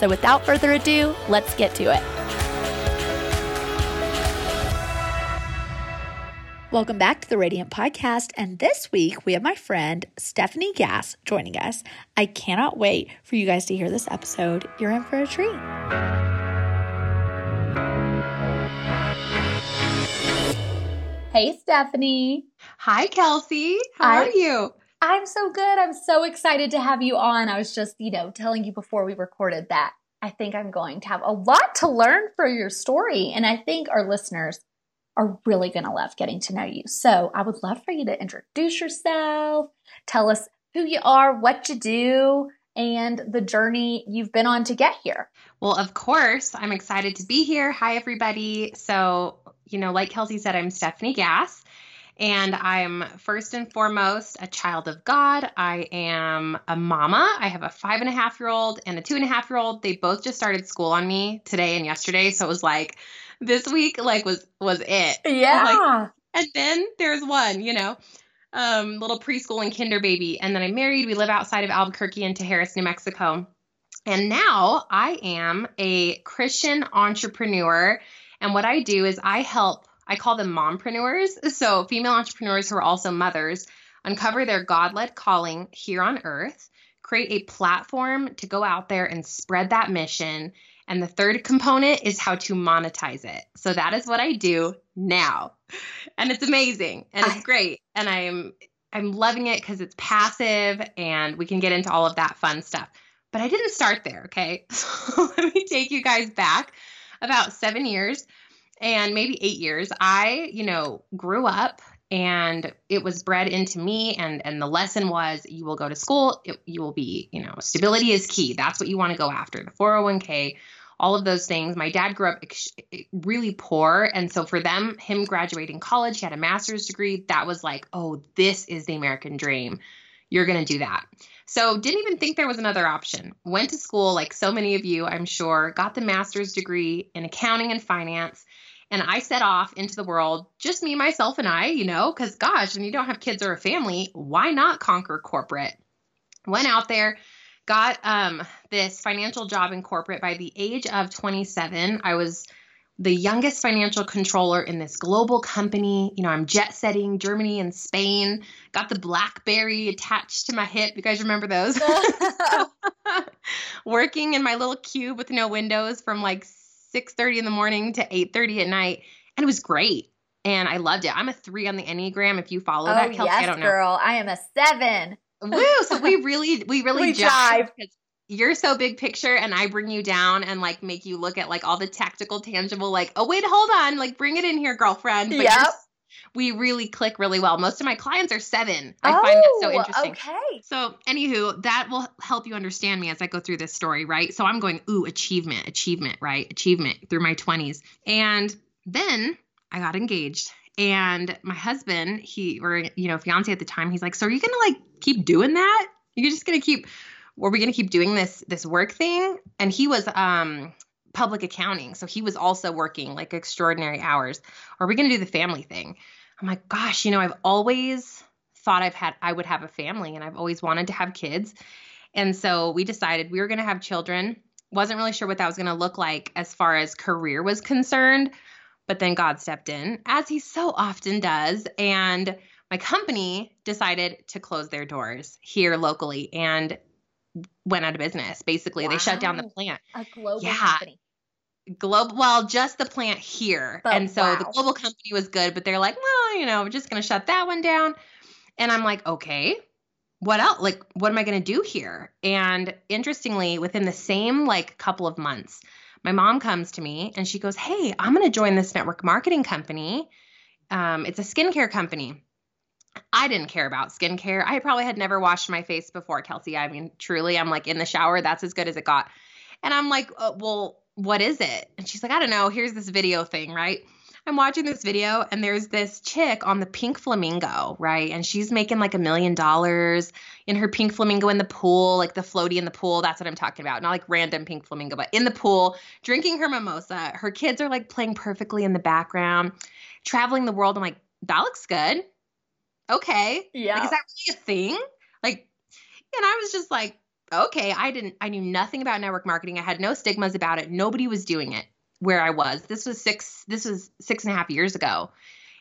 So without further ado, let's get to it. Welcome back to the Radiant Podcast. And this week we have my friend Stefanie Gass joining us. I cannot wait for you guys to hear this episode. You're in for a treat. Hey, Stefanie. Hi, Kelsey. How Hi. are you? I'm so good. I'm so excited to have you on. I was just, you know, telling you before we recorded that I think I'm going to have a lot to learn for your story. And I think our listeners are really going to love getting to know you. So I would love for you to introduce yourself, tell us who you are, what you do, and the journey you've been on to get here. Well, of course, I'm excited to be here. Hi, everybody. So, you know, like Kelsey said, I'm Stefanie Gass, and I'm first and foremost a child of God. I am a mama. I have a five and a half year old and a two and a half year old. They both just started school on me today and yesterday. So it was like, this week like was was it Yeah. and then there's one you know um little preschool and kinder baby and then i'm married we live outside of albuquerque in Tijeras, new mexico and now i am a christian entrepreneur and what i do is i help i call them mompreneurs so female entrepreneurs who are also mothers uncover their god-led calling here on earth create a platform to go out there and spread that mission and the third component is how to monetize it. So that is what I do now. And it's amazing and it's great. And I'm I'm loving it cuz it's passive and we can get into all of that fun stuff. But I didn't start there, okay? So let me take you guys back about 7 years and maybe 8 years. I, you know, grew up and it was bred into me and and the lesson was you will go to school it, you will be you know stability is key. That's what you want to go after the 401k all of those things. My dad grew up ex- really poor and so for them him graduating college he had a master's degree that was like oh this is the american dream. You're going to do that. So didn't even think there was another option. Went to school like so many of you i'm sure got the master's degree in accounting and finance and I set off into the world, just me, myself, and I, you know, because gosh, when you don't have kids or a family, why not conquer corporate? Went out there, got um, this financial job in corporate by the age of 27. I was the youngest financial controller in this global company. You know, I'm jet setting Germany and Spain, got the Blackberry attached to my hip. You guys remember those? Working in my little cube with no windows from like 6:30 in the morning to 8:30 at night, and it was great. And I loved it. I'm a three on the Enneagram. If you follow that, oh, Kelsey, yes, I don't know. girl. I am a seven. Woo! So we really, we really We jive you're so big picture, and I bring you down and like make you look at like all the tactical, tangible. Like, oh wait, hold on, like bring it in here, girlfriend. But Yep. We really click really well. Most of my clients are seven. I find that so Oh, interesting. Okay. So, anywho, that will help you understand me as I go through this story, right? So, I'm going, ooh, achievement, achievement, right? Achievement through my 20s. And then I got engaged. And my husband, he, or, you know, fiance at the time, he's like, So, are you going to like keep doing that? You're just going to keep, were we going to keep doing this, this work thing? And he was, um, public accounting. So he was also working like extraordinary hours. Are we going to do the family thing? I'm like, gosh, you know, I've always thought I've had I would have a family and I've always wanted to have kids. And so we decided we were going to have children. Wasn't really sure what that was going to look like as far as career was concerned, but then God stepped in as he so often does and my company decided to close their doors here locally and went out of business. Basically, they shut down the plant. A global Yeah. company. global well just the plant here. But and so the global company was good but they're like well you know we're just going to shut that one down. And i'm like okay what else like what am i going to do here? And interestingly within the same like couple of months my mom comes to me and she goes hey i'm going to join this network marketing company. Um, it's a skincare company I didn't care about skincare. I probably had never washed my face before, Kelsey. I mean, truly, I'm like in the shower, that's as good as it got. And I'm like, uh, well, what is it? And she's like, I don't know. Here's this video thing, right? I'm watching this video and there's this chick on the pink flamingo, right? And she's making like a million dollars in her pink flamingo in the pool, like the floaty in the pool. That's what I'm talking about. Not like random pink flamingo, but in the pool, drinking her mimosa. Her kids are like playing perfectly in the background, traveling the world. I'm like, that looks good. Okay. Yeah. Like, is that really a thing? Like, and I was just like, okay, I didn't, I knew nothing about network marketing. I had no stigmas about it. Nobody was doing it where I was. This was six, this was six and a half years ago.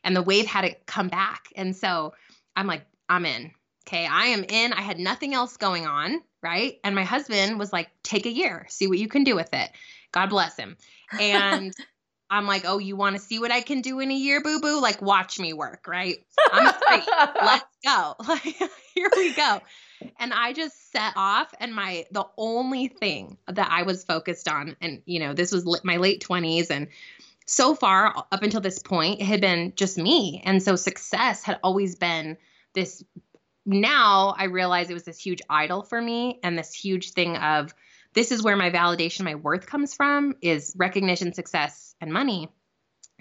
And the wave had to come back. And so I'm like, I'm in. Okay. I am in. I had nothing else going on. Right. And my husband was like, take a year, see what you can do with it. God bless him. And I'm like, oh, you want to see what I can do in a year, boo boo? Like, watch me work, right? I'm straight. Let's go. Like, here we go. And I just set off, and my the only thing that I was focused on, and you know, this was my late 20s, and so far up until this point, it had been just me. And so success had always been this. Now I realize it was this huge idol for me, and this huge thing of this is where my validation, my worth comes from is recognition, success, and money.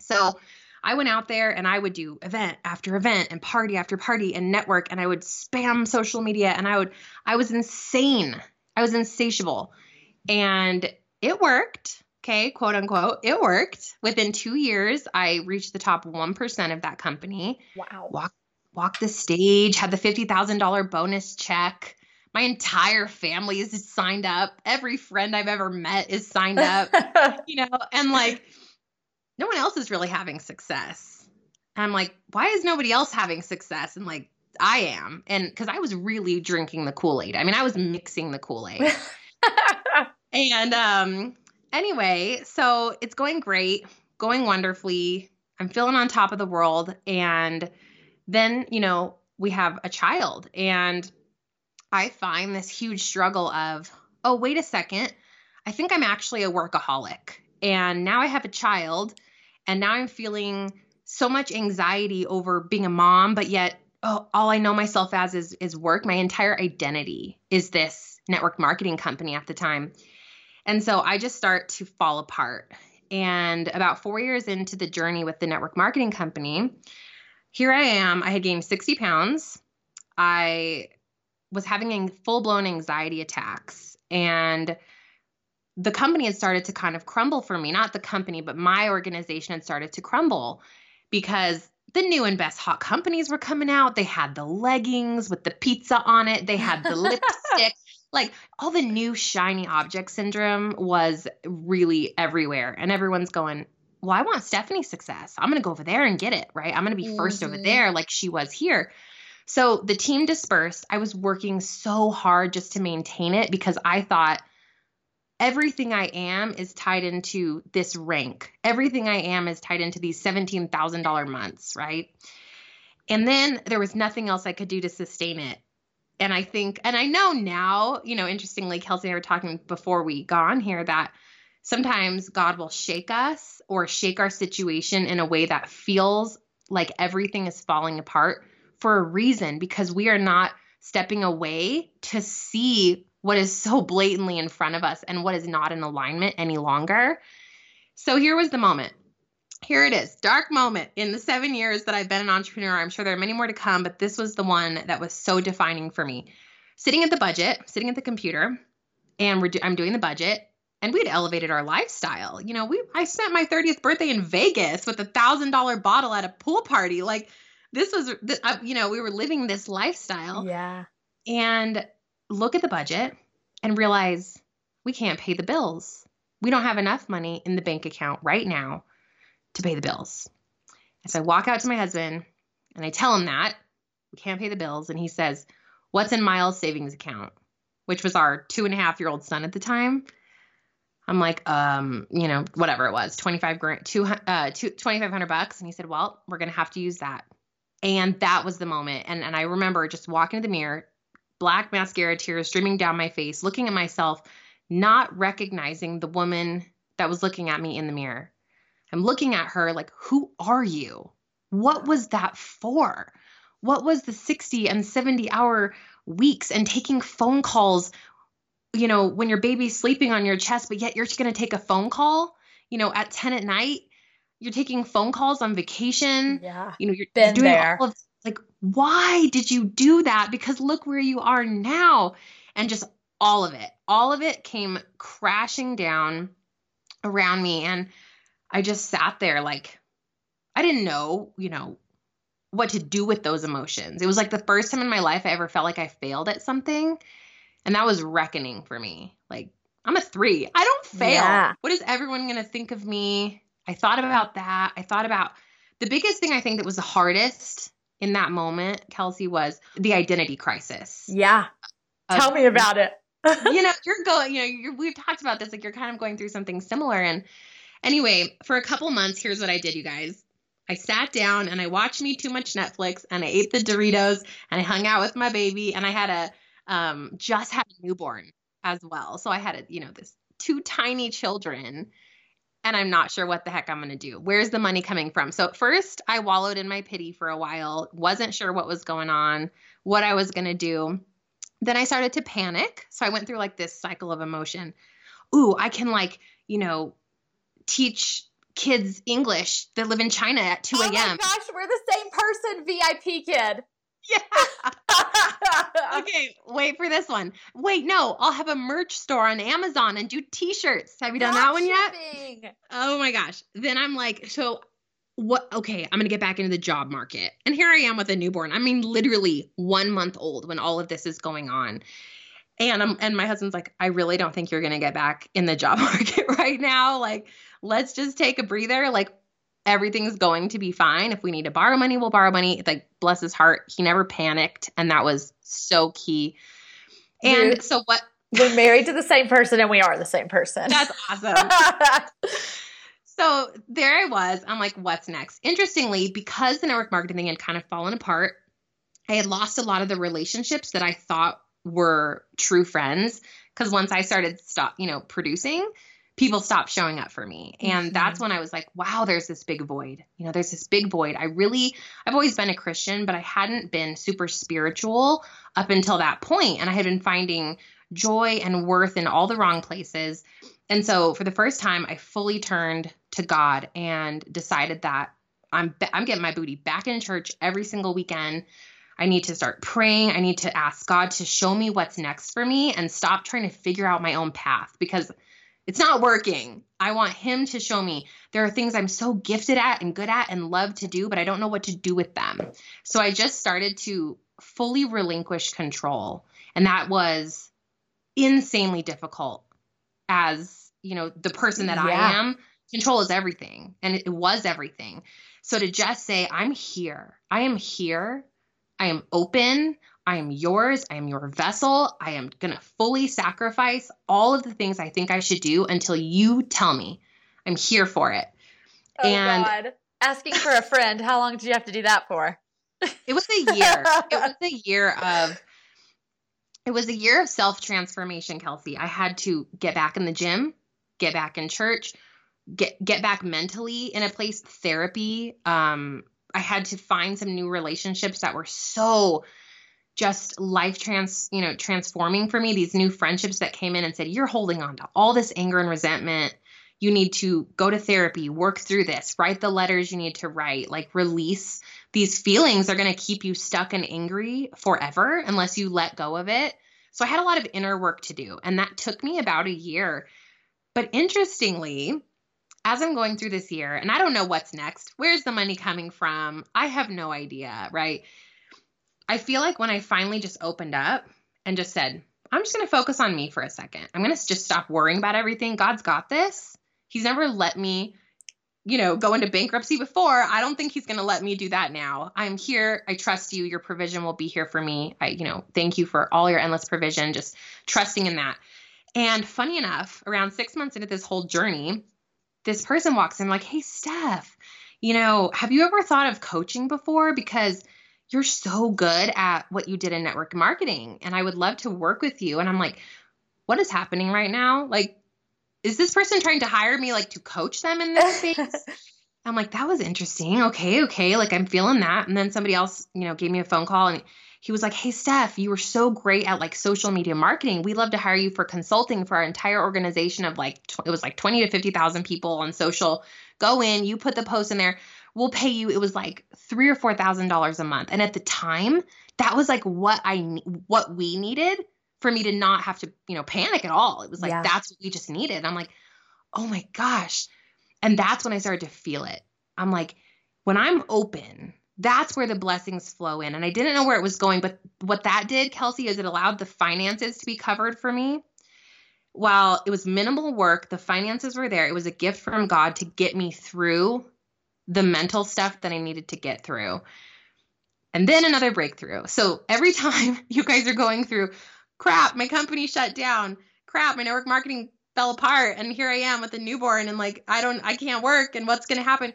So I went out there and I would do event after event and party after party and network and I would spam social media and I would I was insane. I was insatiable. And it worked. Okay, quote unquote. It worked. Within 2 years, I reached the top 1% of that company. Wow. Walked walked the stage, had the $50,000 bonus check my entire family is signed up. Every friend I've ever met is signed up, you know, and like no one else is really having success. And I'm like, why is nobody else having success? And like, I am. And because I was really drinking the Kool Aid. I mean, I was mixing the Kool Aid. and um, anyway, so it's going great, going wonderfully. I'm feeling on top of the world. And then, you know, we have a child. And I find this huge struggle of, oh, wait a second. I think I'm actually a workaholic. And now I have a child, and now I'm feeling so much anxiety over being a mom, but yet oh, all I know myself as is is work. My entire identity is this network marketing company at the time. And so I just start to fall apart. And about 4 years into the journey with the network marketing company, here I am. I had gained 60 pounds. I was having full blown anxiety attacks. And the company had started to kind of crumble for me. Not the company, but my organization had started to crumble because the new and best hot companies were coming out. They had the leggings with the pizza on it, they had the lipstick. Like all the new shiny object syndrome was really everywhere. And everyone's going, Well, I want Stefanie's success. I'm going to go over there and get it, right? I'm going to be 1st mm-hmm. over there like she was here. So the team dispersed. I was working so hard just to maintain it because I thought everything I am is tied into this rank. Everything I am is tied into these $17,000 months, right? And then there was nothing else I could do to sustain it. And I think, and I know now, you know, interestingly, Kelsey and I were talking before we got on here that sometimes God will shake us or shake our situation in a way that feels like everything is falling apart for a reason because we are not stepping away to see what is so blatantly in front of us and what is not in alignment any longer. So here was the moment. Here it is, dark moment in the seven years that I've been an entrepreneur. I'm sure there are many more to come, but this was the one that was so defining for me. Sitting at the budget, sitting at the computer, and we're do- I'm doing the budget, and we had elevated our lifestyle. You know, we I spent my 30th birthday in Vegas with a thousand dollar bottle at a pool party. Like this was uh, you know we were living this lifestyle yeah. and look at the budget and realize we can't pay the bills. We don't have enough money in the bank account right now to pay the bills. And so i walk out to my husband and i tell him that we can't pay the bills. And he says what's in miles savings account? Which was our two and a half year old son at the time. I'm like, um, you know, whatever it was, 25 grand, two, uh, two, 2,500 bucks. And he said, well, we're going to have to use that. And that was the moment. And and I remember just walking to the mirror, black mascara tears streaming down my face, looking at myself, not recognizing the woman that was looking at me in the mirror. I'm looking at her like, who are you? What was that for? What was the 60 and 70 hour weeks and taking phone calls you know, when your baby's sleeping on your chest, but yet you're going to take a phone call, you know, at 10 at night. You're taking phone calls on vacation. Yeah. You know, you're Been doing there. all of like, why did you do that? Because look where you are now. And just all of it, all of it came crashing down around me. And I just sat there like, I didn't know, you know, what to do with those emotions. It was like the first time in my life I ever felt like I failed at something. And that was reckoning for me. Like, I'm a three. I don't fail. Yeah. What is everyone going to think of me? I thought about that. I thought about the biggest thing I think that was the hardest in that moment, Kelsey, was the identity crisis. Yeah. Of- Tell me about it. you know, you're going, you know, you're, we've talked about this, like you're kind of going through something similar. And anyway, for a couple months, here's what I did, you guys. I sat down and I watched me too much Netflix and I ate the Doritos and I hung out with my baby and I had a um just had a newborn as well. So I had a, you know, this two tiny children and I'm not sure what the heck I'm going to do. Where's the money coming from? So at first I wallowed in my pity for a while, wasn't sure what was going on, what I was going to do. Then I started to panic. So I went through like this cycle of emotion. Ooh, I can like, you know, teach kids English that live in China at 2 a.m. Oh my gosh, we're the same person, VIPKid. yeah. Okay, wait for this one. Wait, no, I'll have a merch store on Amazon and do t-shirts. Have you done that one yet? Oh my gosh. Then I'm like, so what okay, I'm gonna get back into the job market. And here I am with a newborn. I mean, literally one month old when all of this is going on. And I'm and my husband's like, I really don't think you're gonna get back in the job market right now. Like, let's just take a breather. Like everything's going to be fine. If we need to borrow money, we'll borrow money. Like, bless his heart, he never panicked. And that was so key. And Dude. so what We're married to the same person and we are the same person. that's awesome. So there I was. I'm like, what's next? Interestingly, because the network marketing thing had kind of fallen apart, I had lost a lot of the relationships that I thought were true friends. Because once I started stop, you know, producing, people stopped showing up for me, and Mhm. that's when I was like, wow, there's this big void. You know, there's this big void. I really, I've always been a Christian, but I hadn't been super spiritual up until that point, and I had been finding joy and worth in all the wrong places. And so for the first time, I fully turned to God and decided that I'm I'm getting my booty back in church every single weekend. I need to start praying. I need to ask God to show me what's next for me and stop trying to figure out my own path because it's not working. I want him to show me there are things I'm so gifted at and good at and love to do, but I don't know what to do with them. So I just started to fully relinquish control. And that was insanely difficult as, you know, the person that Yeah. I am. Control is everything. And it was everything. So to just say, I'm here, I am here, I am open, I am yours, I am your vessel, I am going to fully sacrifice all of the things I think I should do until you tell me. I'm here for it. oh And- God. Asking for a friend. How long did you have to do that for? It was a year. it was a year of it was a year of self transformation, Kelsey. I had to get back in the gym, get back in church, get get back mentally in a place therapy. Um I had to find some new relationships that were so just life trans, you know, transforming for me. These new friendships that came in and said, "You're holding on to all this anger and resentment. You need to go to therapy, work through this, write the letters you need to write, like release these feelings are going to keep you stuck and angry forever unless you let go of it. So I had a lot of inner work to do, and that took me about a year. But interestingly, as I'm going through this year, and I don't know what's next, where's the money coming from? I have no idea, right? I feel like when I finally just opened up and just said, I'm just going to focus on me for a second. I'm going to just stop worrying about everything. God's got this. He's never let me you know, go into bankruptcy before. I don't think he's going to let me do that now. I'm here. I trust you. Your provision will be here for me. I, you know, thank you for all your endless provision, just trusting in that. And funny enough, around six months into this whole journey, this person walks in like, Hey, Steph, you know, have you ever thought of coaching before? Because you're so good at what you did in network marketing and I would love to work with you. And I'm like, what is happening right now? Like, is this person trying to hire me like to coach them in this space? I'm like, that was interesting. Okay, okay. Like I'm feeling that. And then somebody else, you know, gave me a phone call and he was like, Hey, Steph, you were so great at like social media marketing. We'd love to hire you for consulting for our entire organization of like, tw- it was like 20 to 50,000 people on social. Go in, you put the post in there. We'll pay you. It was like three or four thousand dollars a month. And at the time, that was like what I what we needed for me to not have to, you know, panic at all. It was like yeah. that's what we just needed. I'm like, oh my gosh. And that's when I started to feel it. I'm like, when I'm open, that's where the blessings flow in. And I didn't know where it was going, but what that did, Kelsey, is it allowed the finances to be covered for me. While it was minimal work, the finances were there. It was a gift from God to get me through the mental stuff that I needed to get through. And then another breakthrough. So every time you guys are going through, crap, my company shut down, crap, my network marketing fell apart, and here I am with a newborn, and like, I don't, I can't work, and what's going to happen?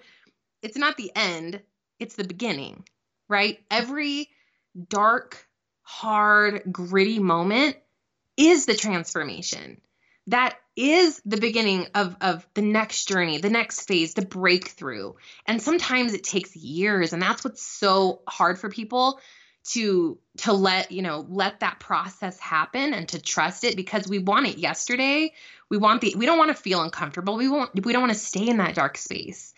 It's not the end it's the beginning, right? Every dark, hard, gritty moment is the transformation. That is the beginning of, of the next journey, the next phase, the breakthrough. And sometimes it takes years. And that's what's so hard for people to to let you know let that process happen and to trust it because we want it yesterday we want the we don't want to feel uncomfortable we won't we don't want to stay in that dark space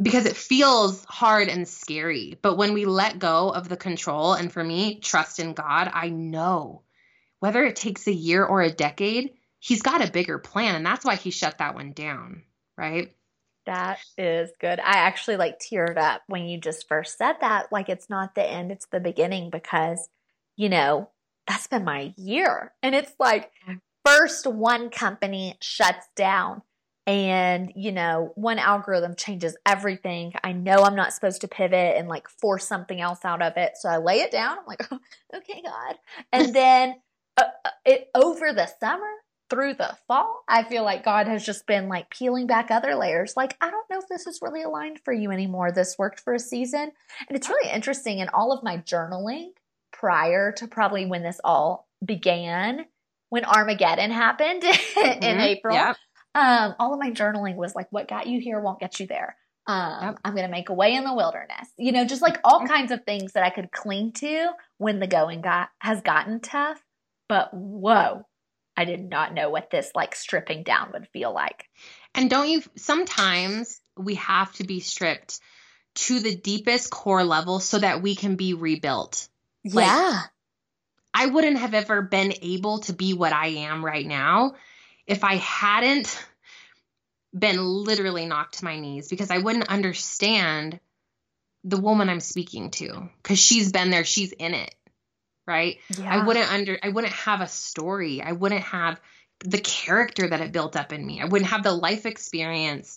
because it feels hard and scary. But when we let go of the control, and for me, trust in God, I know whether it takes a year or a decade, He's got a bigger plan. And that's why He shut that one down, right? That is good. I actually like teared up when you just first said that. Like it's not the end, it's the beginning because, you know, that's been my year. And it's like, first one company shuts down and you know one algorithm changes everything i know i'm not supposed to pivot and like force something else out of it so i lay it down i'm like okay god and then uh, uh, it over the summer through the fall i feel like god has just been like peeling back other layers like i don't know if this is really aligned for you anymore this worked for a season and it's really interesting in all of my journaling prior to probably when this all began when armageddon happened mm-hmm. in april yep um, all of my journaling was like, what got you here won't get you there. Um, yep. I'm going to make a way in the wilderness. You know, just like all kinds of things that I could cling to when the going got has gotten tough. But whoa, I did not know what this like stripping down would feel like. And don't you sometimes we have to be stripped to the deepest core level so that we can be rebuilt. Like, yeah. I wouldn't have ever been able to be what I am right now if I hadn't been literally knocked to my knees because I wouldn't understand the woman I'm speaking to because she's been there, she's in it, right? Yeah. I wouldn't under I wouldn't have a story. I wouldn't have the character that it built up in me. I wouldn't have the life experience.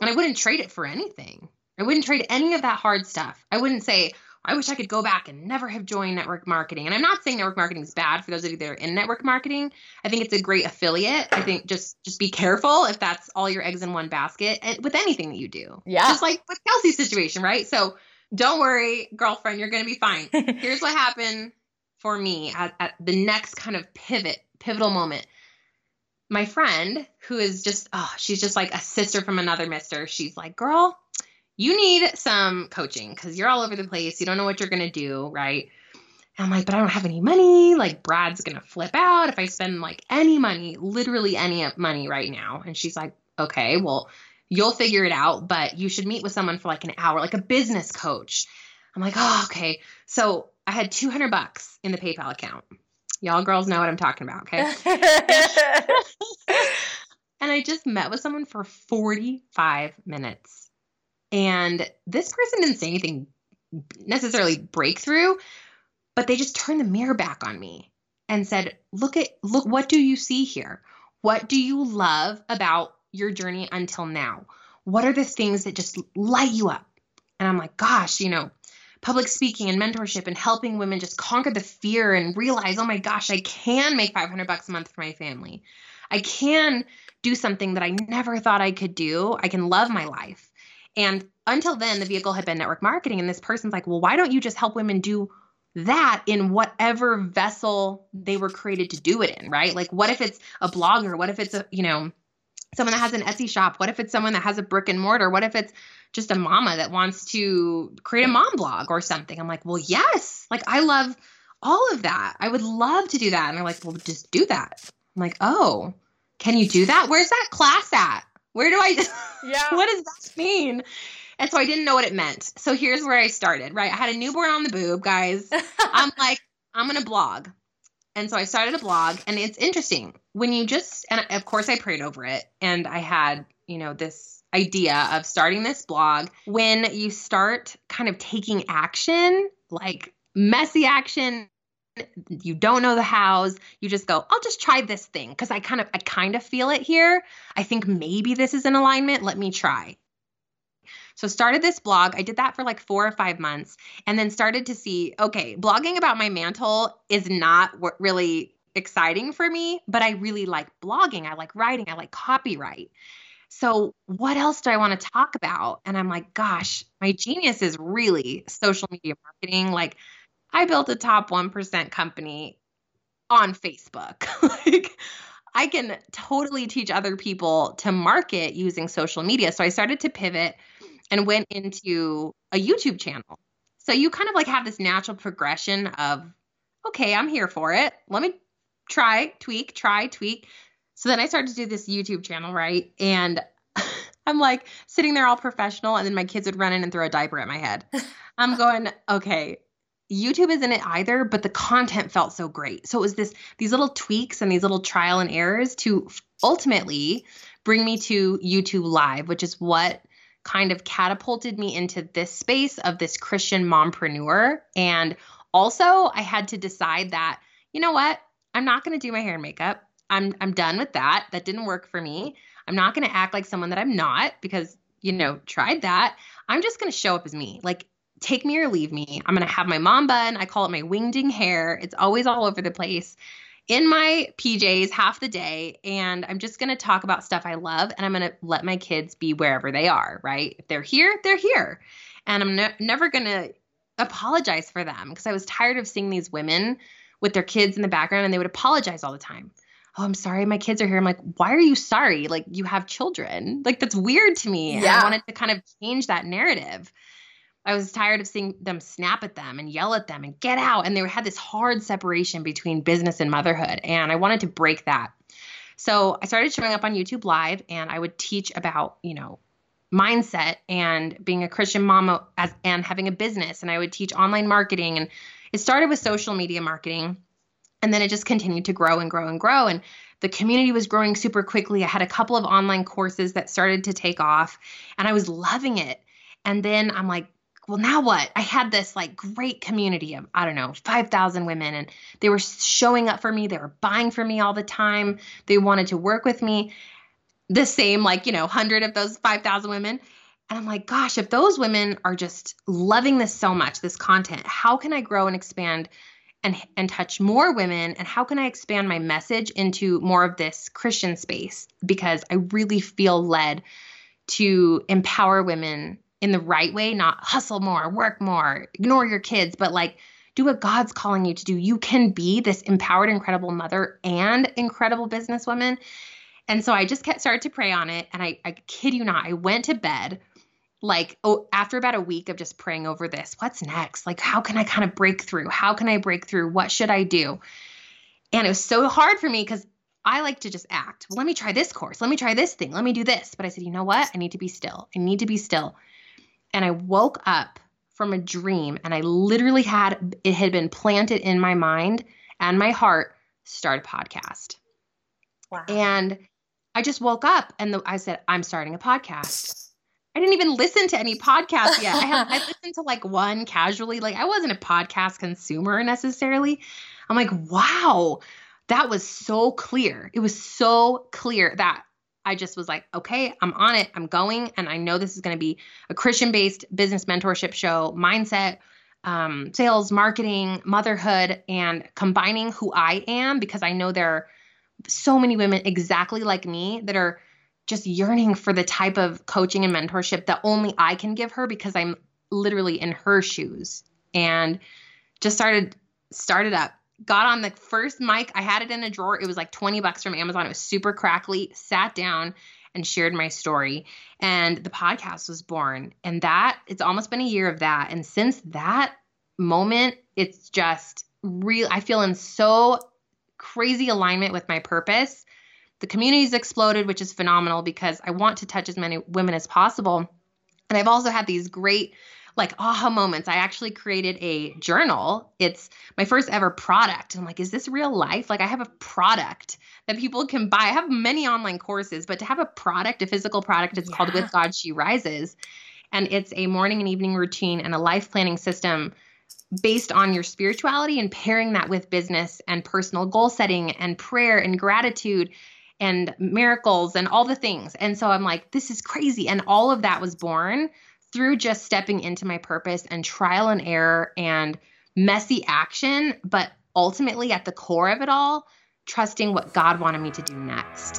And I wouldn't trade it for anything. I wouldn't trade any of that hard stuff. I wouldn't say, I wish I could go back and never have joined network marketing. And I'm not saying network marketing is bad for those of you that are in network marketing. I think it's a great affiliate. I think just just be careful if that's all your eggs in one basket and with anything that you do. Yeah. Just like with Kelsey's situation, right? So don't worry, girlfriend, you're gonna be fine. Here's what happened for me at, at the next kind of pivot, pivotal moment. My friend, who is just, oh, she's just like a sister from another mister. She's like, girl, you need some coaching because you're all over the place. You don't know what you're going to do, right? And I'm like, but I don't have any money. Like, Brad's going to flip out if I spend like any money, literally any money right now. And she's like, okay, well, you'll figure it out, but you should meet with someone for like an hour, like a business coach. I'm like, oh, okay. So I had 200 bucks in the PayPal account. Y'all girls know what I'm talking about, okay? and I just met with someone for 45 minutes and this person didn't say anything necessarily breakthrough, but they just turned the mirror back on me and said, "Look at look what do you see here? What do you love about your journey until now? What are the things that just light you up?" And I'm like, "Gosh, you know, public speaking and mentorship and helping women just conquer the fear and realize, oh my gosh, I can make 500 bucks a month for my family. I can do something that I never thought I could do. I can love my life. And until then, the vehicle had been network marketing. And this person's like, well, why don't you just help women do that in whatever vessel they were created to do it in, right? Like, what if it's a blogger? What if it's a, you know, someone that has an Etsy shop? What if it's someone that has a brick and mortar? What if it's just a mama that wants to create a mom blog or something? I'm like, well, yes. Like I love all of that. I would love to do that. And they're like, well, just do that. I'm like, oh, can you do that? Where's that class at? Where do I, yeah. what does that mean? And so I didn't know what it meant. So here's where I started, right? I had a newborn on the boob, guys. I'm like, I'm going to blog. And so I started a blog, and it's interesting when you just, and of course, I prayed over it. And I had, you know, this idea of starting this blog. When you start kind of taking action, like messy action, you don't know the hows you just go i'll just try this thing because i kind of i kind of feel it here i think maybe this is in alignment let me try so started this blog. I did that for like 4 or 5 months and then started to see, okay, blogging about my mantle is not really exciting for me, but I really like blogging. I like writing, I like copyright. So, what else do I want to talk about? And I'm like, gosh, my genius is really social media marketing. Like, I built a top 1% company on Facebook. like, I can totally teach other people to market using social media. So, I started to pivot and went into a YouTube channel. So you kind of like have this natural progression of, okay, I'm here for it. Let me try, tweak, try, tweak. So then I started to do this YouTube channel, right? And I'm like sitting there all professional, and then my kids would run in and throw a diaper at my head. I'm going, okay, YouTube isn't it either, but the content felt so great. So it was this these little tweaks and these little trial and errors to ultimately bring me to YouTube Live, which is what kind of catapulted me into this space of this Christian mompreneur. And also, I had to decide that, you know what? I'm not going to do my hair and makeup. I'm I'm done with that. That didn't work for me. I'm not going to act like someone that I'm not because, you know, tried that. I'm just going to show up as me. Like take me or leave me. I'm going to have my mom bun. I call it my wingding hair. It's always all over the place in my PJs half the day and I'm just going to talk about stuff I love and I'm going to let my kids be wherever they are, right? If they're here, they're here. And I'm ne- never going to apologize for them because I was tired of seeing these women with their kids in the background and they would apologize all the time. Oh, I'm sorry, my kids are here. I'm like, why are you sorry? Like, you have children. Like, that's weird to me. Yeah. And I wanted to kind of change that narrative. I was tired of seeing them snap at them and yell at them and get out. And they had this hard separation between business and motherhood. And I wanted to break that. So I started showing up on YouTube Live and I would teach about, you know, mindset and being a Christian mama as, and having a business. And I would teach online marketing. And it started with social media marketing. And then it just continued to grow and grow and grow. And the community was growing super quickly. I had a couple of online courses that started to take off and I was loving it. And then I'm like, well, now what? I had this like great community of, I don't know, 5,000 women, and they were showing up for me. They were buying for me all the time. They wanted to work with me. The same, like, you know, 100 of those 5,000 women. And I'm like, gosh, if those women are just loving this so much, this content, how can I grow and expand and, and touch more women? And how can I expand my message into more of this Christian space? Because I really feel led to empower women in the right way, not hustle more, work more, ignore your kids, but like do what God's calling you to do. You can be this empowered, incredible mother and incredible businesswoman. And so I just kept started to pray on it. And I, I kid you not, I went to bed like oh after about a week of just praying over this what's next like how can i kind of break through how can i break through what should i do and it was so hard for me because I like to just act. Well, let me try this course. Let me try this thing. Let me do this. But I said, you know what? I need to be still. I need to be still and I woke up from a dream and I literally had it had been planted in my mind and my heart start a podcast. Wow. And I just woke up and the, I said, I'm starting a podcast. I didn't even listen to any podcasts yet. I have I listened to like one casually. Like I wasn't a podcast consumer necessarily. I'm like, wow, that was so clear. It was so clear that I just was like, okay, I'm on it. I'm going. And I know this is going to be a Christian based business mentorship show, mindset, um, sales, marketing, motherhood, and combining who I am because I know there are so many women exactly like me that are just yearning for the type of coaching and mentorship that only I can give her because I'm literally in her shoes. And just started started up got on the first mic. I had it in a drawer. It was like 20 bucks from Amazon. It was super crackly. Sat down and shared my story. And the podcast was born. And that, it's almost been a year of that. And since that moment, it's just real. I feel in so crazy alignment with my purpose. The community's exploded, which is phenomenal because I want to touch as many women as possible. And I've also had these great like aha moments. I actually created a journal. It's my first ever product. I'm like, is this real life? Like I have a product that people can buy. I have many online courses, but to have a product, a physical product, it's yeah. called With God She Rises. And it's a morning and evening routine and a life planning system based on your spirituality and pairing that with business and personal goal setting and prayer and gratitude and miracles and all the things. And so I'm like, this is crazy. And all of that was born through just stepping into my purpose and trial and error and messy action, but ultimately at the core of it all, trusting what God wanted me to do next.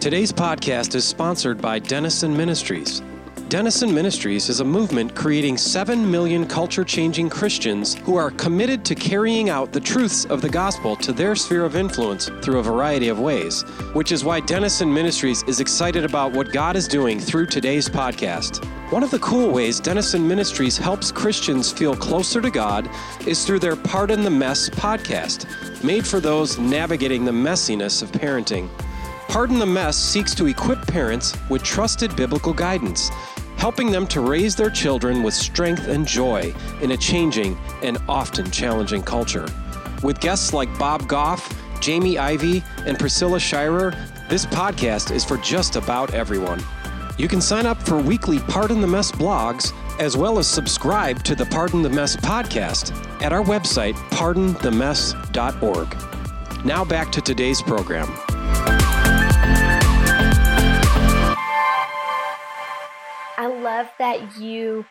Today's podcast is sponsored by Denison Ministries. Denison Ministries is a movement creating 7 million culture changing Christians who are committed to carrying out the truths of the gospel to their sphere of influence through a variety of ways, which is why Denison Ministries is excited about what God is doing through today's podcast. One of the cool ways Denison Ministries helps Christians feel closer to God is through their Pardon the Mess podcast, made for those navigating the messiness of parenting. Pardon the Mess seeks to equip parents with trusted biblical guidance helping them to raise their children with strength and joy in a changing and often challenging culture. With guests like Bob Goff, Jamie Ivey, and Priscilla Shirer, this podcast is for just about everyone. You can sign up for weekly Pardon the Mess blogs as well as subscribe to the Pardon the Mess podcast at our website, pardonthemess.org. Now back to today's program. Love that you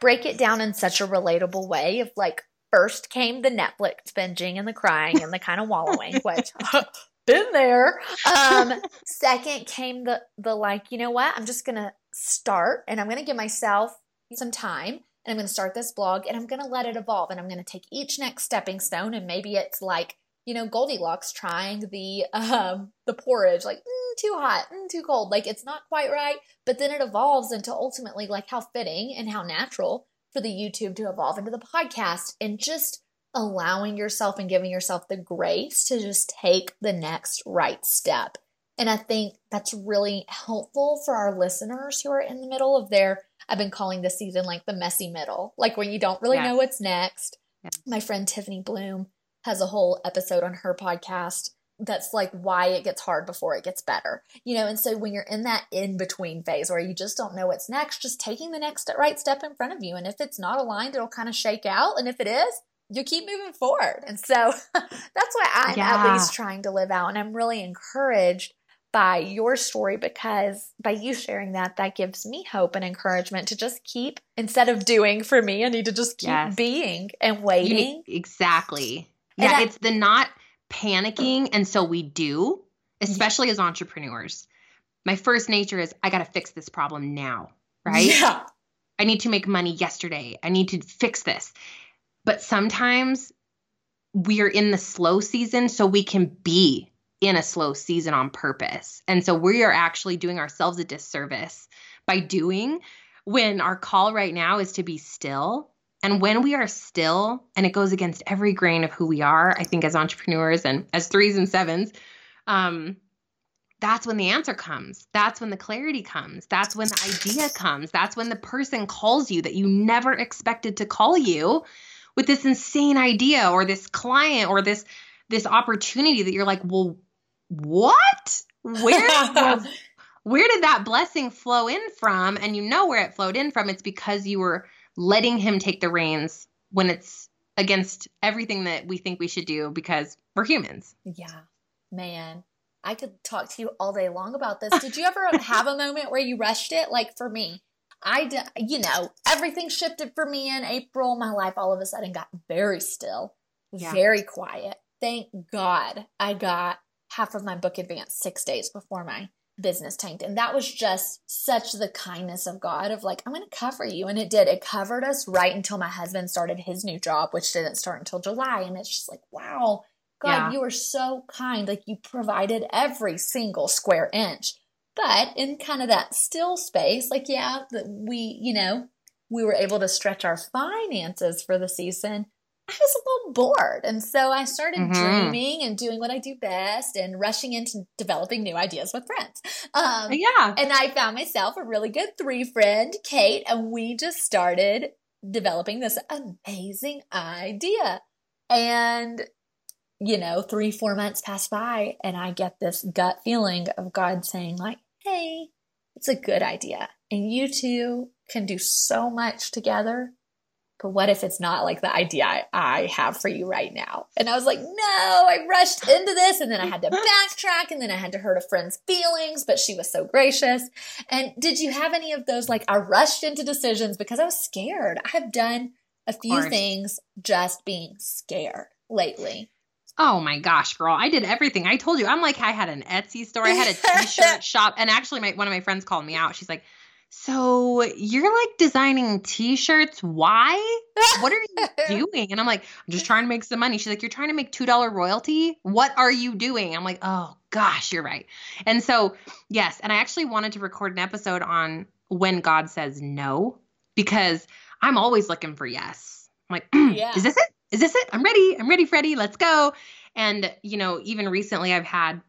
break it down in such a relatable way of like first came the Netflix binging and the crying and the kind of wallowing, which been there. Um, second came the the like, you know what? I'm just gonna start and I'm gonna give myself some time and I'm gonna start this blog and I'm gonna let it evolve and I'm gonna take each next stepping stone and maybe it's like you know Goldilocks trying the um the porridge like mm, too hot mm, too cold like it's not quite right but then it evolves into ultimately like how fitting and how natural for the YouTube to evolve into the podcast and just allowing yourself and giving yourself the grace to just take the next right step. And I think that's really helpful for our listeners who are in the middle of their, I've been calling this season like the messy middle, like when you don't really know what's next. My friend Tiffany Bluhm has a whole episode on her podcast that's like why it gets hard before it gets better. You know, and so when you're in that in between phase where you just don't know what's next, just taking the next right step in front of you. And if it's not aligned, it'll kind of shake out. And if it is, you keep moving forward. And so that's what I'm yeah. at least trying to live out. And I'm really encouraged by your story because by you sharing that, that gives me hope and encouragement to just keep, instead of doing for me, I need to just keep yes. being and waiting. Exactly. Yeah, I, it's the not panicking. And so we do, especially as entrepreneurs. My first nature is I got to fix this problem now, right? Yeah. I need to make money yesterday. I need to fix this. But sometimes we are in the slow season so we can be in a slow season on purpose. And so we are actually doing ourselves a disservice by doing when our call right now is to be still and when we are still, and it goes against every grain of who we are, I think as entrepreneurs and as threes and sevens, um, that's when the answer comes. That's when the clarity comes. That's when the idea comes. That's when the person calls you that you never expected to call you with this insane idea or this client or this this opportunity that you're like, well, what? Where was, where did that blessing flow in from? And you know where it flowed in from. It's because you were letting him take the reins when it's against everything that we think we should do because we're humans. Yeah, man. I could talk to you all day long about this. Did you ever have a moment where you rushed it? Like for me, I did, you know, everything shifted for me in April. My life all of a sudden got very still, yeah. very quiet. Thank God I got half of my book advance six days before my business tanked. And that was just such the kindness of God of like, I'm going to cover you. And it did. It covered us right until my husband started his new job, which didn't start until July. And it's just like, wow, God, yeah. you are so kind. Like you provided every single square inch. But in kind of that still space, like, yeah, that we, you know, we were able to stretch our finances for the season. I was a little bored. And so I started mm-hmm. dreaming and doing what I do best and rushing into developing new ideas with friends. Um, yeah. And I found myself a really good three friend, Kate, and we just started developing this amazing idea. And, you know, three, four months pass by and I get this gut feeling of God saying, like, hey, it's a good idea. And you two can do so much together but what if it's not like the idea I, I, have for you right now? And I was like, no, I rushed into this and then I had to backtrack and then I had to hurt a friend's feelings, but she was so gracious. And did you have any of those? Like, I rushed into decisions because I was scared. I have done a few things just being scared lately. Oh my gosh, girl. I did everything. I told you. I'm like, I had an Etsy store. I had a t shirt shop. And actually, my, one of my friends called me out. She's like, so you're like designing t-shirts? Why? What are you doing? And i'm like i'm just trying to make some money. She's like you're trying to make $2 royalty? What are you doing? I'm like oh gosh you're right. And so yes and i actually wanted to record an episode on when god says no because i'm always looking for yes. I'm like yeah. is this it? Is this it? I'm ready. I'm ready freddie. Let's go. And you know even recently i've had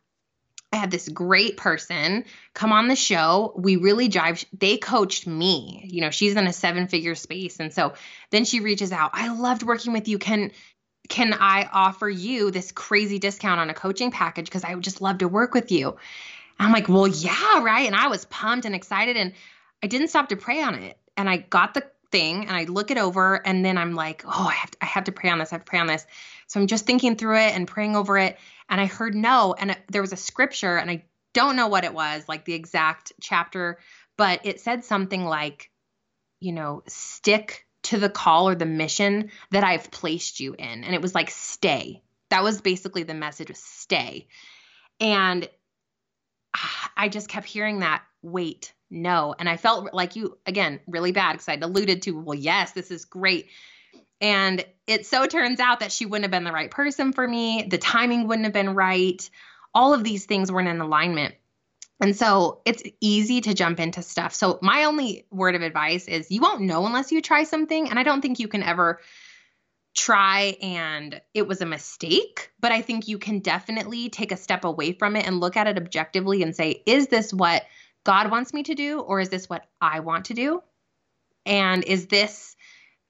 I had this great person come on the show. We really jive. They coached me. You know, she's in a seven figure space. And so then she reaches out. I loved working with you. Can can I offer you this crazy discount on a coaching package? Because I would just love to work with you. I'm like, well, yeah, right. And I was pumped and excited. And I didn't stop to pray on it. And I got the thing and I look it over and then I'm like, oh, I have to, I have to pray on this. I have to pray on this. So I'm just thinking through it and praying over it and I heard no. And it, there was a scripture, and I don't know what it was, like the exact chapter, but it said something like, you know, stick to the call or the mission that I've placed you in. And it was like, stay. That was basically the message was stay. And ah, I just kept hearing that wait, no. And I felt like you, again, really bad because I'd alluded to, well, yes, this is great. And it so turns out that she wouldn't have been the right person for me. The timing wouldn't have been right. All of these things weren't in alignment. And so it's easy to jump into stuff. So my only word of advice is you won't know unless you try something. And I don't think you can ever try and it was a mistake, but I think you can definitely take a step away from it and look at it objectively and say, is this what God wants me to do or is this what I want to do? And is this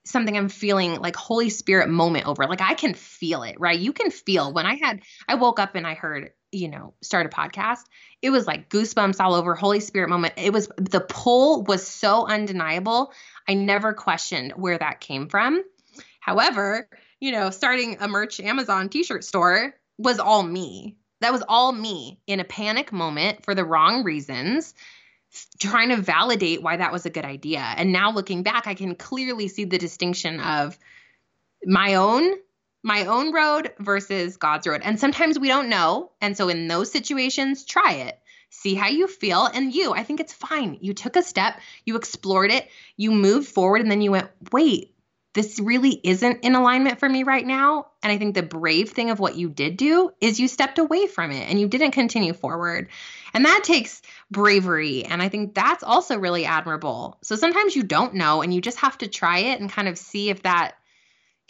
something I'm feeling like Holy Spirit moment over. Like I can feel it, right? You can feel when I had, I woke up and I heard, you know, start a podcast. It was like goosebumps all over, Holy Spirit moment. It was, the pull was so undeniable. I never questioned where that came from. However, you know, starting a merch Amazon t shirt store was all me. That was all me in a panic moment for the wrong reasons trying to validate why that was a good idea. And now looking back, I can clearly see the distinction of my own my own road versus God's road. And sometimes we don't know. And so in those situations, try it. See how you feel and you, I think it's fine. You took a step, you explored it, you moved forward and then you went, "Wait, this really isn't in alignment for me right now. And I think the brave thing of what you did do is you stepped away from it and you didn't continue forward. And that takes bravery. And I think that's also really admirable. So sometimes you don't know and you just have to try it and kind of see if that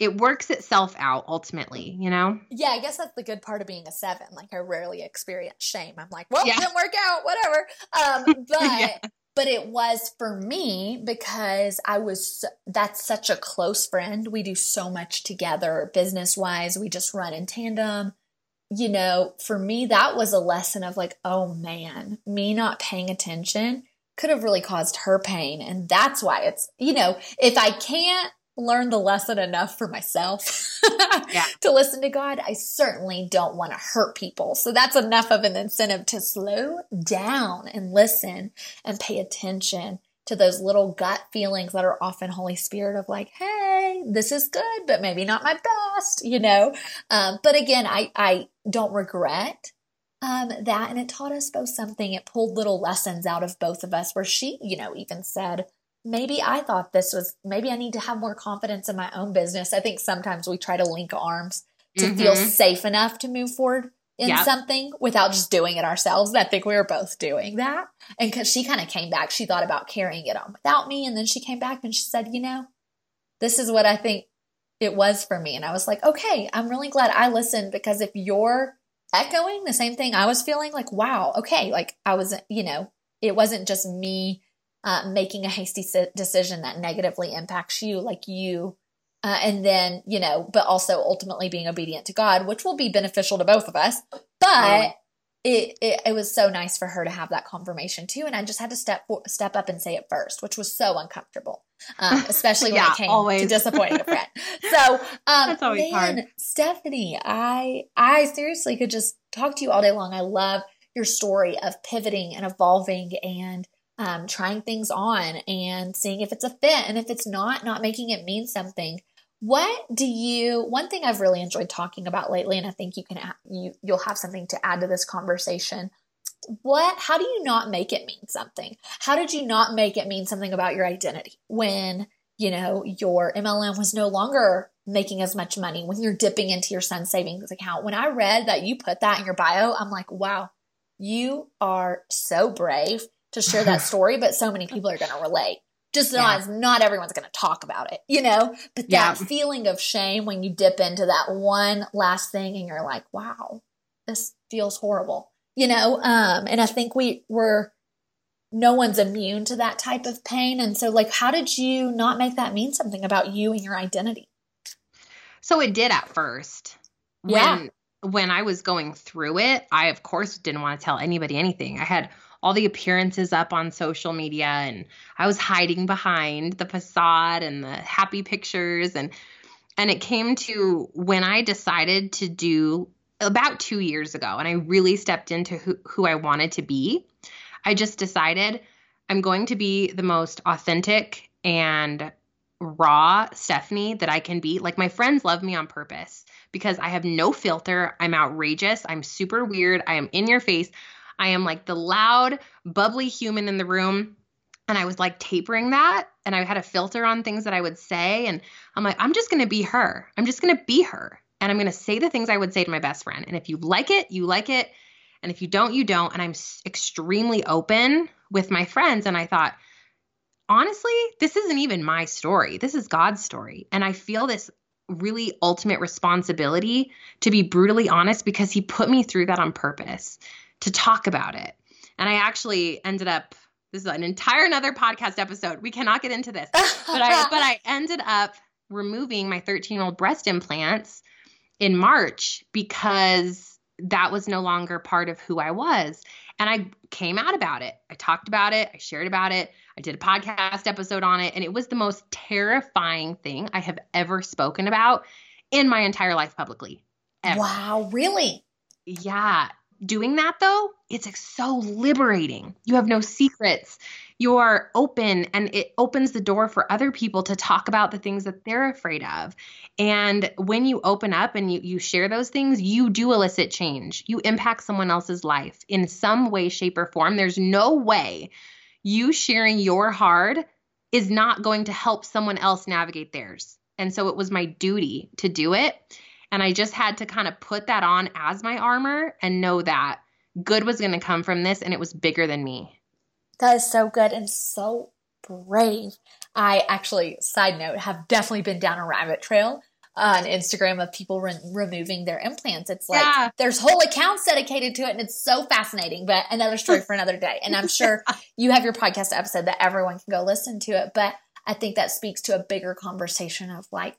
it works itself out ultimately, you know? Yeah, I guess that's the good part of being a seven. Like I rarely experience shame. I'm like, well, yeah. didn't work out, whatever. Um, but yeah but it was for me because I was that's such a close friend. We do so much together business wise. We just run in tandem. You know, for me, that was a lesson of like, oh man, me not paying attention could have really caused her pain. And that's why it's, you know, if I can't learned the lesson enough for myself yeah. to listen to God, I certainly don't want to hurt people. So that's enough of an incentive to slow down and listen and pay attention to those little gut feelings that are often Holy Spirit of like, hey, this is good, but maybe not my best, you know? Um, but again, I, I don't regret um, that and it taught us both something. It pulled little lessons out of both of us where she, you know, even said, maybe I thought this was, maybe I need to have more confidence in my own business. I think sometimes we try to link arms to mm-hmm. feel safe enough to move forward in yep. something without just doing it ourselves. And I think we were both doing that. And because she kind of came back, she thought about carrying it on without me. And then she came back and she said, you know, this is what I think it was for me. And I was like, okay, I'm really glad I listened because if you're echoing the same thing I was feeling, like, wow, okay, like I was, you know, it wasn't just me uh, making a hasty decision that negatively impacts you, like you uh, and then you know but also ultimately being obedient to god which will be beneficial to both of us but it, it, it was so nice for her to have that confirmation too and i just had to step step up and say it first which was so uncomfortable um, especially when it came always. to disappointing a friend so um man, hard. stefanie i i seriously could just talk to you all day long i love your story of pivoting and evolving and um, trying things on and seeing if it's a fit and if it's not not making it mean something what do you one thing I've really enjoyed talking about lately and I think you can you you'll have something to add to this conversation. What how do you not make it mean something? How did you not make it mean something about your identity when, you know, your MLM was no longer making as much money when you're dipping into your son's savings account? When I read that you put that in your bio, I'm like, "Wow, you are so brave to share that story, but so many people are going to relate." just yeah. not not everyone's going to talk about it, you know. But that yeah. feeling of shame when you dip into that one last thing and you're like, "Wow, this feels horrible," you know. Um, and I think we were no one's immune to that type of pain, and so like, how did you not make that mean something about you and your identity? So it did at first. Yeah. When when I was going through it, I of course didn't want to tell anybody anything. I had all the appearances up on social media and I was hiding behind the facade and the happy pictures and and it came to when I decided to do about 2 years ago and I really stepped into who, who I wanted to be. I just decided I'm going to be the most authentic and raw Stefanie that I can be. Like my friends love me on purpose because I have no filter. I'm outrageous. I'm super weird. I am in your face. I am like the loud, bubbly human in the room. And I was like tapering that and I had a filter on things that I would say. And I'm like, I'm just going to be her. I'm just going to be her. And I'm going to say the things I would say to my best friend. And if you like it, you like it. And if you don't, you don't. And I'm extremely open with my friends. And I thought, honestly, this isn't even my story. This is God's story. And I feel this really ultimate responsibility to be brutally honest because he put me through that on purpose to talk about it. And I actually ended up this is an entire another podcast episode. We cannot get into this. But I but I ended up removing my 13-year-old breast implants in March because that was no longer part of who I was. And I came out about it. I talked about it. I shared about it. I did a podcast episode on it. And it was the most terrifying thing I have ever spoken about in my entire life publicly. Ever. Wow, really? Yeah doing that though, it's like so liberating. You have no secrets. You're open and it opens the door for other people to talk about the things that they're afraid of. And when you open up and you, you share those things, you do elicit change. You impact someone else's life in some way, shape, or form. There's no way you sharing your hard is not going to help someone else navigate theirs. And so it was my duty to do it. And I just had to kind of put that on as my armor and know that good was going to come from this and it was bigger than me. That is so good and so brave. I actually, side note, have definitely been down a rabbit trail on Instagram of people re- removing their implants. It's like yeah. there's whole accounts dedicated to it, and it's so fascinating. But another story for another day. And I'm sure you have your podcast episode that everyone can go listen to it. But I think that speaks to a bigger conversation of like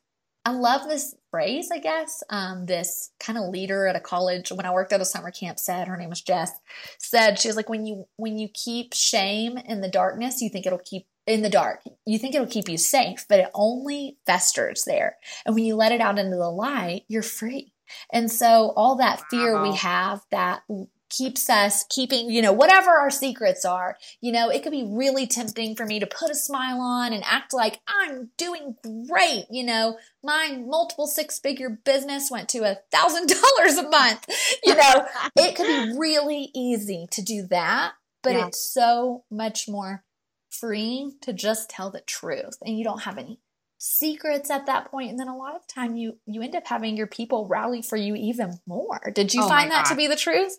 I love this phrase, I guess. Um, this kind of leader at a college when I worked at a summer camp said, her name was Jess, said she was like, when you when you keep shame in the darkness, you think it'll keep in the dark. You think it'll keep you safe, but it only festers there. And when you let it out into the light, you're free. And so all that fear wow. we have, that keeps us keeping, you know, whatever our secrets are. You know, it could be really tempting for me to put a smile on and act like I'm doing great. You know, my multiple six figure business went to a thousand dollars a month. You know, it could be really easy to do that, but yeah. it's so much more freeing to just tell the truth and you don't have any secrets at that point and then a lot of time you you end up having your people rally for you even more did you oh find that to be the truth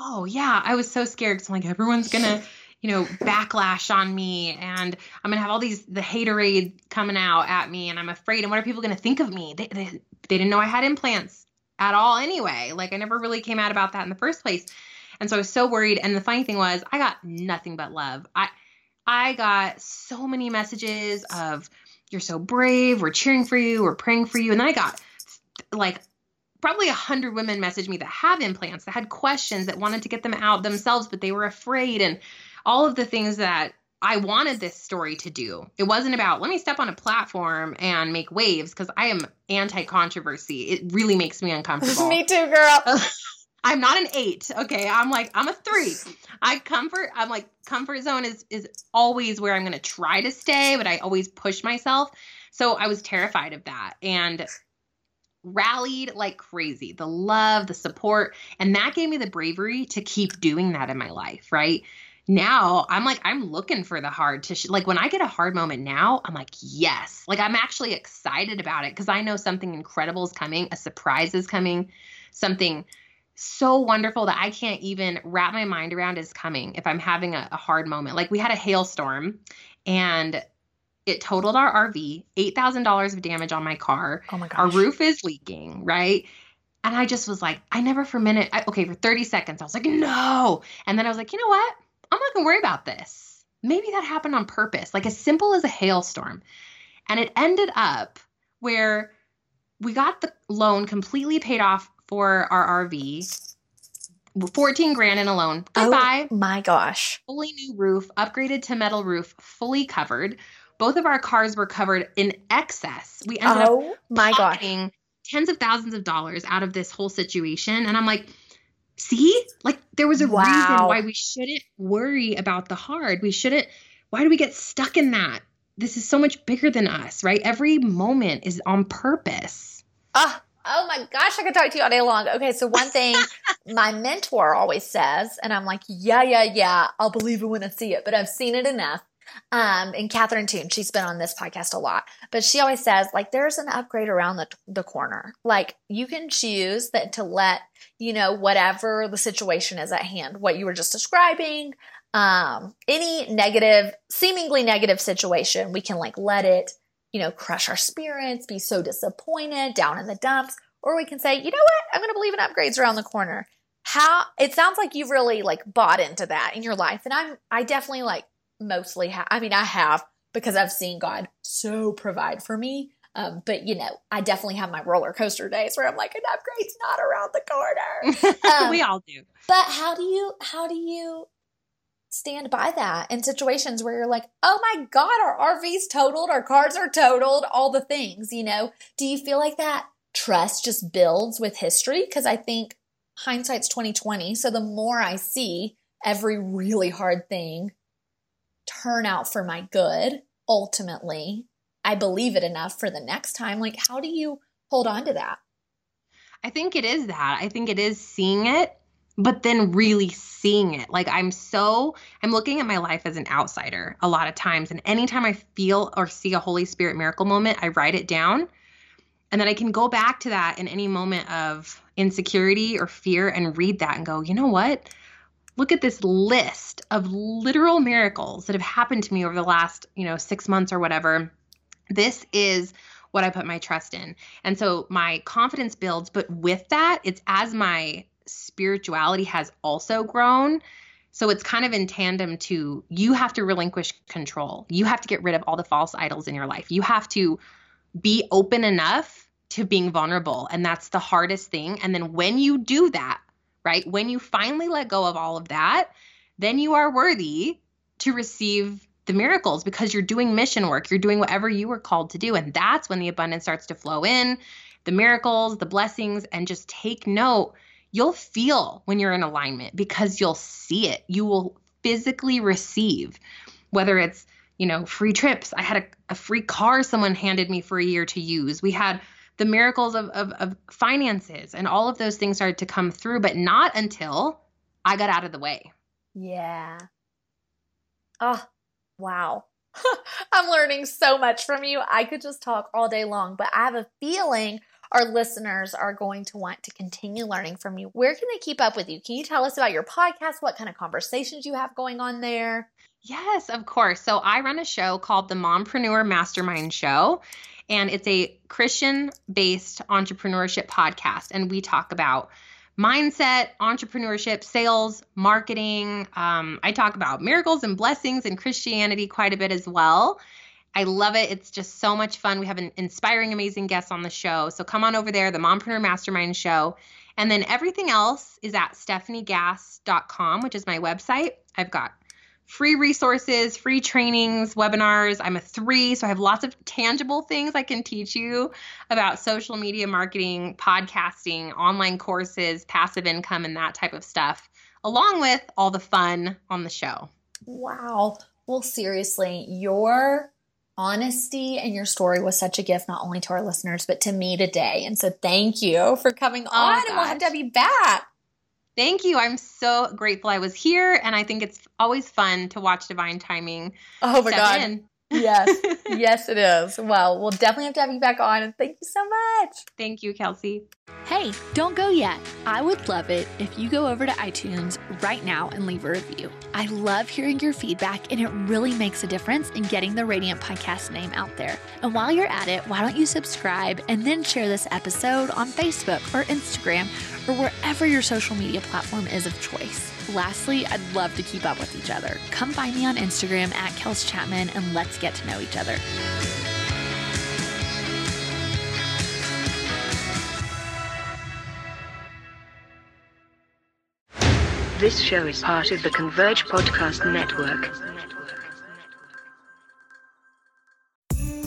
oh yeah, I was so scared because I'm like, everyone's gonna, you know, backlash on me and I'm gonna have all these the haterade coming out at me and I'm afraid and what are people gonna think of me? They, they, they didn't know I had implants at all anyway. Like I never really came out about that in the first place. And so I was so worried. And the funny thing was I got nothing but love. I I got so many messages of you're so brave, we're cheering for you, we're praying for you. And then I got like probably a hundred women messaged me that have implants that had questions that wanted to get them out themselves but they were afraid and all of the things that I wanted this story to do. It wasn't about let me step on a platform and make waves because I am anti controversy. It really makes me uncomfortable. me too, girl. I'm not an eight. Okay. I'm like, I'm a three. I comfort, I'm like, comfort zone is is always where I'm gonna try to stay, but I always push myself. So I was terrified of that. And rallied like crazy. The love the support and that gave me the bravery to keep doing that in my life right? Now i'm like i'm looking for the hard to sh- like when i get a hard moment now i'm like yes. Like i'm actually excited about it because i know something incredible is coming a surprise is coming something so wonderful that i can't even wrap my mind around is coming if i'm having a, a hard moment. Like we had a hailstorm and it totaled our RV, $8,000 of damage on my car. Oh my gosh. Our roof is leaking, right? And I just was like, I never for a minute, I, okay, for 30 seconds, I was like, no. And then I was like, you know what? I'm not going to worry about this. Maybe that happened on purpose, like as simple as a hailstorm. And it ended up where we got the loan completely paid off for our RV. 14 grand in a loan. Oh Goodbye. Oh my gosh. Fully new roof, upgraded to metal roof, fully covered both of our cars were covered in excess. We ended oh, up my gosh. tens of thousands of dollars out of this whole situation. And I'm like, see, like there was a wow. reason why we shouldn't worry about the hard. We shouldn't, why do we get stuck in that? This is so much bigger than us, right? Every moment is on purpose. Ah, Oh my gosh, I could talk to you all day long. Okay, so one thing my mentor always says, and I'm like, yeah, yeah, yeah, I'll believe it when I see it, but I've seen it enough. Um, and Catherine Toon, she's been on this podcast a lot, but she always says like there's an upgrade around the the corner. Like you can choose that to let you know whatever the situation is at hand, what you were just describing, um, any negative, seemingly negative situation, we can like let it, you know, crush our spirits, be so disappointed, down in the dumps, or we can say, you know what, I'm going to believe in upgrades around the corner. How it sounds like you've really like bought into that in your life, and I'm I definitely like mostly have. I mean, I have because I've seen God so provide for me. Um, but you know, I definitely have my roller coaster days where I'm like, an upgrade's not around the corner. Um, we all do. But how do you how do you stand by that in situations where you're like, oh my God, our RV's totaled, our cars are totaled, all the things, you know? Do you feel like that trust just builds with history? Because I think hindsight's 2020. So the more I see every really hard thing turn out for my good ultimately i believe it enough for the next time like how do you hold on to that? I think it is that. I think it is seeing it but then really seeing it. Like i'm so i'm looking at my life as an outsider a lot of times and anytime i feel or see a holy spirit miracle moment i write it down. And then i can go back to that in any moment of insecurity or fear and read that and go you know what look at this list of literal miracles that have happened to me over the last, you know, 6 months or whatever. This is what I put my trust in. And so my confidence builds, but with that, it's as my spirituality has also grown. So it's kind of in tandem to you have to relinquish control. You have to get rid of all the false idols in your life. You have to be open enough to being vulnerable. And that's the hardest thing. And then when you do that, right? When you finally let go of all of that, then you are worthy to receive the miracles because you're doing mission work. You're doing whatever you were called to do. And that's when the abundance starts to flow in, the miracles, the blessings, and just take note. you'll feel when you're in alignment because you'll see it. You will physically receive, whether it's, you know, free trips. I had a, a free car someone handed me for a year to use. We had the miracles of, of, of finances and all of those things started to come through, but not until I got out of the way. Yeah. Oh, wow. I'm learning so much from you. I could just talk all day long, but I have a feeling our listeners are going to want to continue learning from you. Where can they keep up with you? Can you tell us about your podcast? What kind of conversations you have going on there? Yes, of course. So I run a show called the Mompreneur Mastermind Show, and it's a Christian based entrepreneurship podcast. And we talk about mindset, entrepreneurship, sales, marketing. Um, I talk about miracles and blessings and Christianity quite a bit as well. I love it. It's just so much fun. We have an inspiring, amazing guest on the show. So come on over there, the Mompreneur Mastermind Show. And then everything else is at stefaniegass.com, which is my website. I've got free resources, free trainings, webinars. I'm a three, so I have lots of tangible things I can teach you about social media marketing, podcasting, online courses, passive income, and that type of stuff, along with all the fun on the show. Wow. Well, seriously, your honesty and your story was such a gift, not only to our listeners, but to me today. And so thank you for coming oh, on, and we'll have to have you back. Thank you. I'm so grateful I was here, and I think it's always fun to watch Divine Timing. Oh my God. In. Yes, yes, it is. Well, we'll definitely have to have you back on. And thank you so much. Thank you, Kelsey. Hey, don't go yet. I would love it if you go over to iTunes right now and leave a review. I love hearing your feedback, and it really makes a difference in getting the Radiant Podcast name out there. And while you're at it, why don't you subscribe and then share this episode on Facebook or Instagram or wherever your social media platform is of choice? Lastly, I'd love to keep up with each other. Come find me on Instagram at Kels Chapman and let's get to know each other. This show is part of the Converge Podcast Network.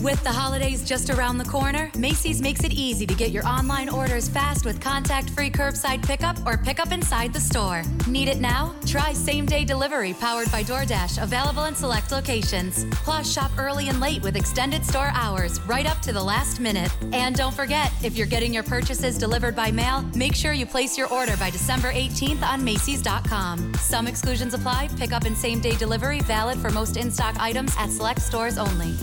With the holidays just around the corner, Macy's makes it easy to get your online orders fast with contact free curbside pickup or pickup inside the store. Need it now? Try same day delivery powered by DoorDash, available in select locations. Plus, shop early and late with extended store hours right up to the last minute. And don't forget, if you're getting your purchases delivered by mail, make sure you place your order by December 18th on Macy's.com. Some exclusions apply, pickup and same day delivery valid for most in stock items at select stores only.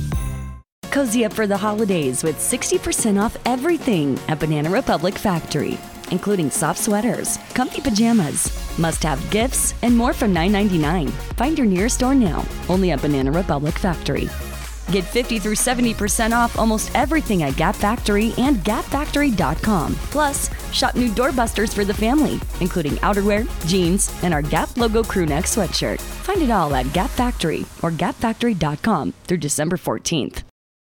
Cozy up for the holidays with 60% off everything at Banana Republic Factory, including soft sweaters, comfy pajamas, must have gifts, and more from $9.99. Find your nearest store now, only at Banana Republic Factory. Get 50 through 70% off almost everything at Gap Factory and gapfactory.com. Plus, shop new doorbusters for the family, including outerwear, jeans, and our Gap logo crew neck sweatshirt. Find it all at Gap Factory or gapfactory.com through December 14th.